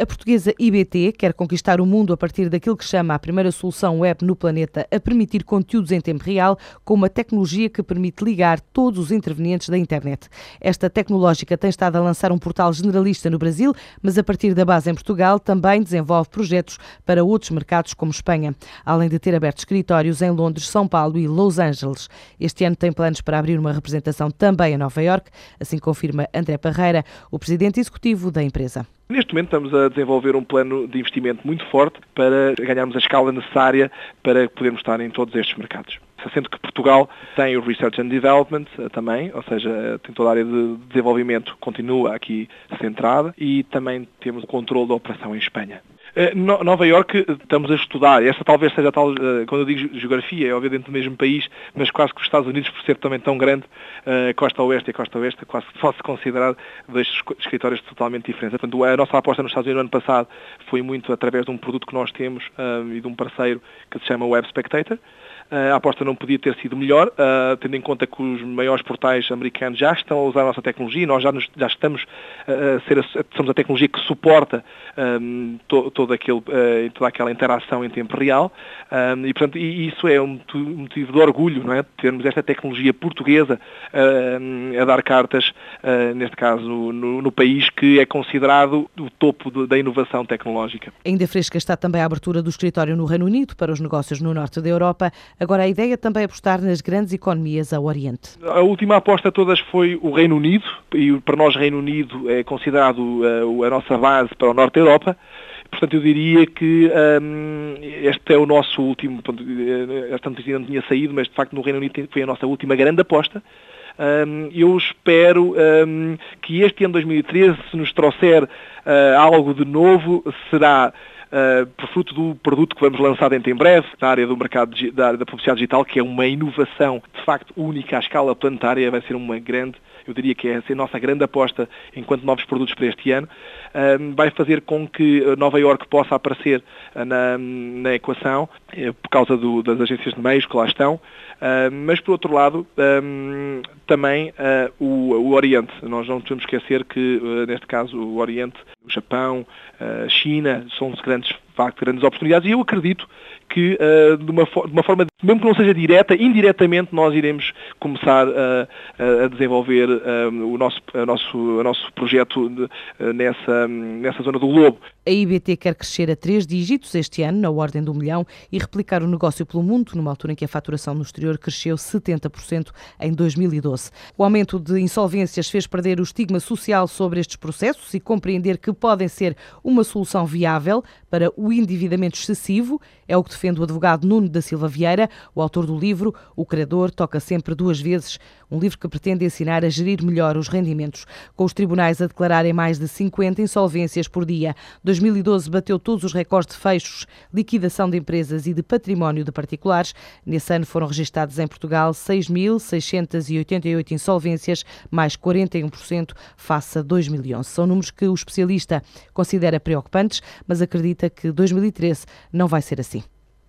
A portuguesa IBT quer conquistar o mundo a partir daquilo que chama a primeira solução web no planeta a permitir conteúdos em tempo real com uma tecnologia que permite ligar todos os intervenientes da internet. Esta tecnológica tem estado a lançar um portal generalista no Brasil, mas a partir da base em Portugal também desenvolve projetos para outros mercados como Espanha, além de ter aberto escritórios em Londres, São Paulo e Los Angeles. Este ano tem planos para abrir uma representação também em Nova York, assim confirma André Parreira, o presidente executivo da empresa. Neste momento estamos a desenvolver um plano de investimento muito forte para ganharmos a escala necessária para podermos estar em todos estes mercados. Sendo que Portugal tem o Research and Development eh, também, ou seja, eh, tem toda a área de desenvolvimento continua aqui centrada e também temos o controle da operação em Espanha. Eh, Nova York estamos a estudar, esta talvez seja tal, quando eu digo geografia, é obviamente dentro do mesmo país, mas quase que os Estados Unidos, por ser também tão grande, costa oeste e costa oeste, quase pode-se considerar dois escritórios totalmente diferentes. Portanto, a nossa aposta nos Estados Unidos no ano passado foi muito através de um produto que nós temos e de um parceiro que se chama Web Spectator, a aposta não podia ter sido melhor, uh, tendo em conta que os maiores portais americanos já estão a usar a nossa tecnologia, nós já, nos, já estamos a ser a, somos a tecnologia que suporta um, to, todo aquele, uh, toda aquela interação em tempo real um, e, portanto, e isso é um motivo de orgulho, não é? Termos esta tecnologia portuguesa uh, a dar cartas, uh, neste caso no, no, país que é considerado o topo de, da inovação tecnológica. Ainda fresca está também a abertura do escritório no Reino Unido para os negócios no norte da Europa. Agora a ideia é também apostar nas grandes economias ao Oriente. A última aposta todas foi o Reino Unido e para nós Reino Unido é considerado uh, a nossa base para o norte da Europa. Portanto, eu diria que um, este é o nosso último, eh, esta notícia não tinha saído, mas de facto no Reino Unido foi a nossa última grande aposta. Um, eu espero um, que este ano 2013, se nos trouxer uh, algo de novo, será uh, por fruto do produto que vamos lançar dentro em breve, na área do mercado da, área da publicidade digital, que é uma inovação de facto única à escala planetária, vai ser uma grande, eu diria que é a nossa grande aposta enquanto novos produtos para este ano, uh, vai fazer com que Nova York possa aparecer uh, na, na, equação, por causa do, das agências de meios que lá estão, mas por outro lado, um, também o, o Oriente. Nós não podemos esquecer que, neste caso, o Oriente Japão, a China, são grandes, facto, grandes oportunidades. E eu acredito que uh, de, uma de, uma forma, mesmo que não seja direta, indiretamente nós iremos começar a, a desenvolver o, nosso, a nosso, o nosso projeto de, nessa, nessa zona do globo. A IBT quer crescer a três dígitos este ano, na ordem do milhão, e replicar o negócio pelo mundo, numa altura em que a faturação no exterior cresceu 70% em 2012. O aumento de insolvências fez perder o estigma social sobre estes processos e compreender que podem ser uma solução viável para o endividamento excessivo, é o que defende o advogado Nuno da Silva Vieira, o autor do livro O Credor Toca Sempre Duas Vezes, um livro que pretende ensinar a gerir melhor os rendimentos. Com os tribunais a declararem mais de 50 insolvências por dia, 2012 bateu todos os recordes de fechos, liquidação de empresas e de património de particulares. Nesse ano foram registados em Portugal 6.688 insolvências, mais 41% face a 2011. São números que o especialista considera preocupantes, mas acredita que 2013 não vai ser assim.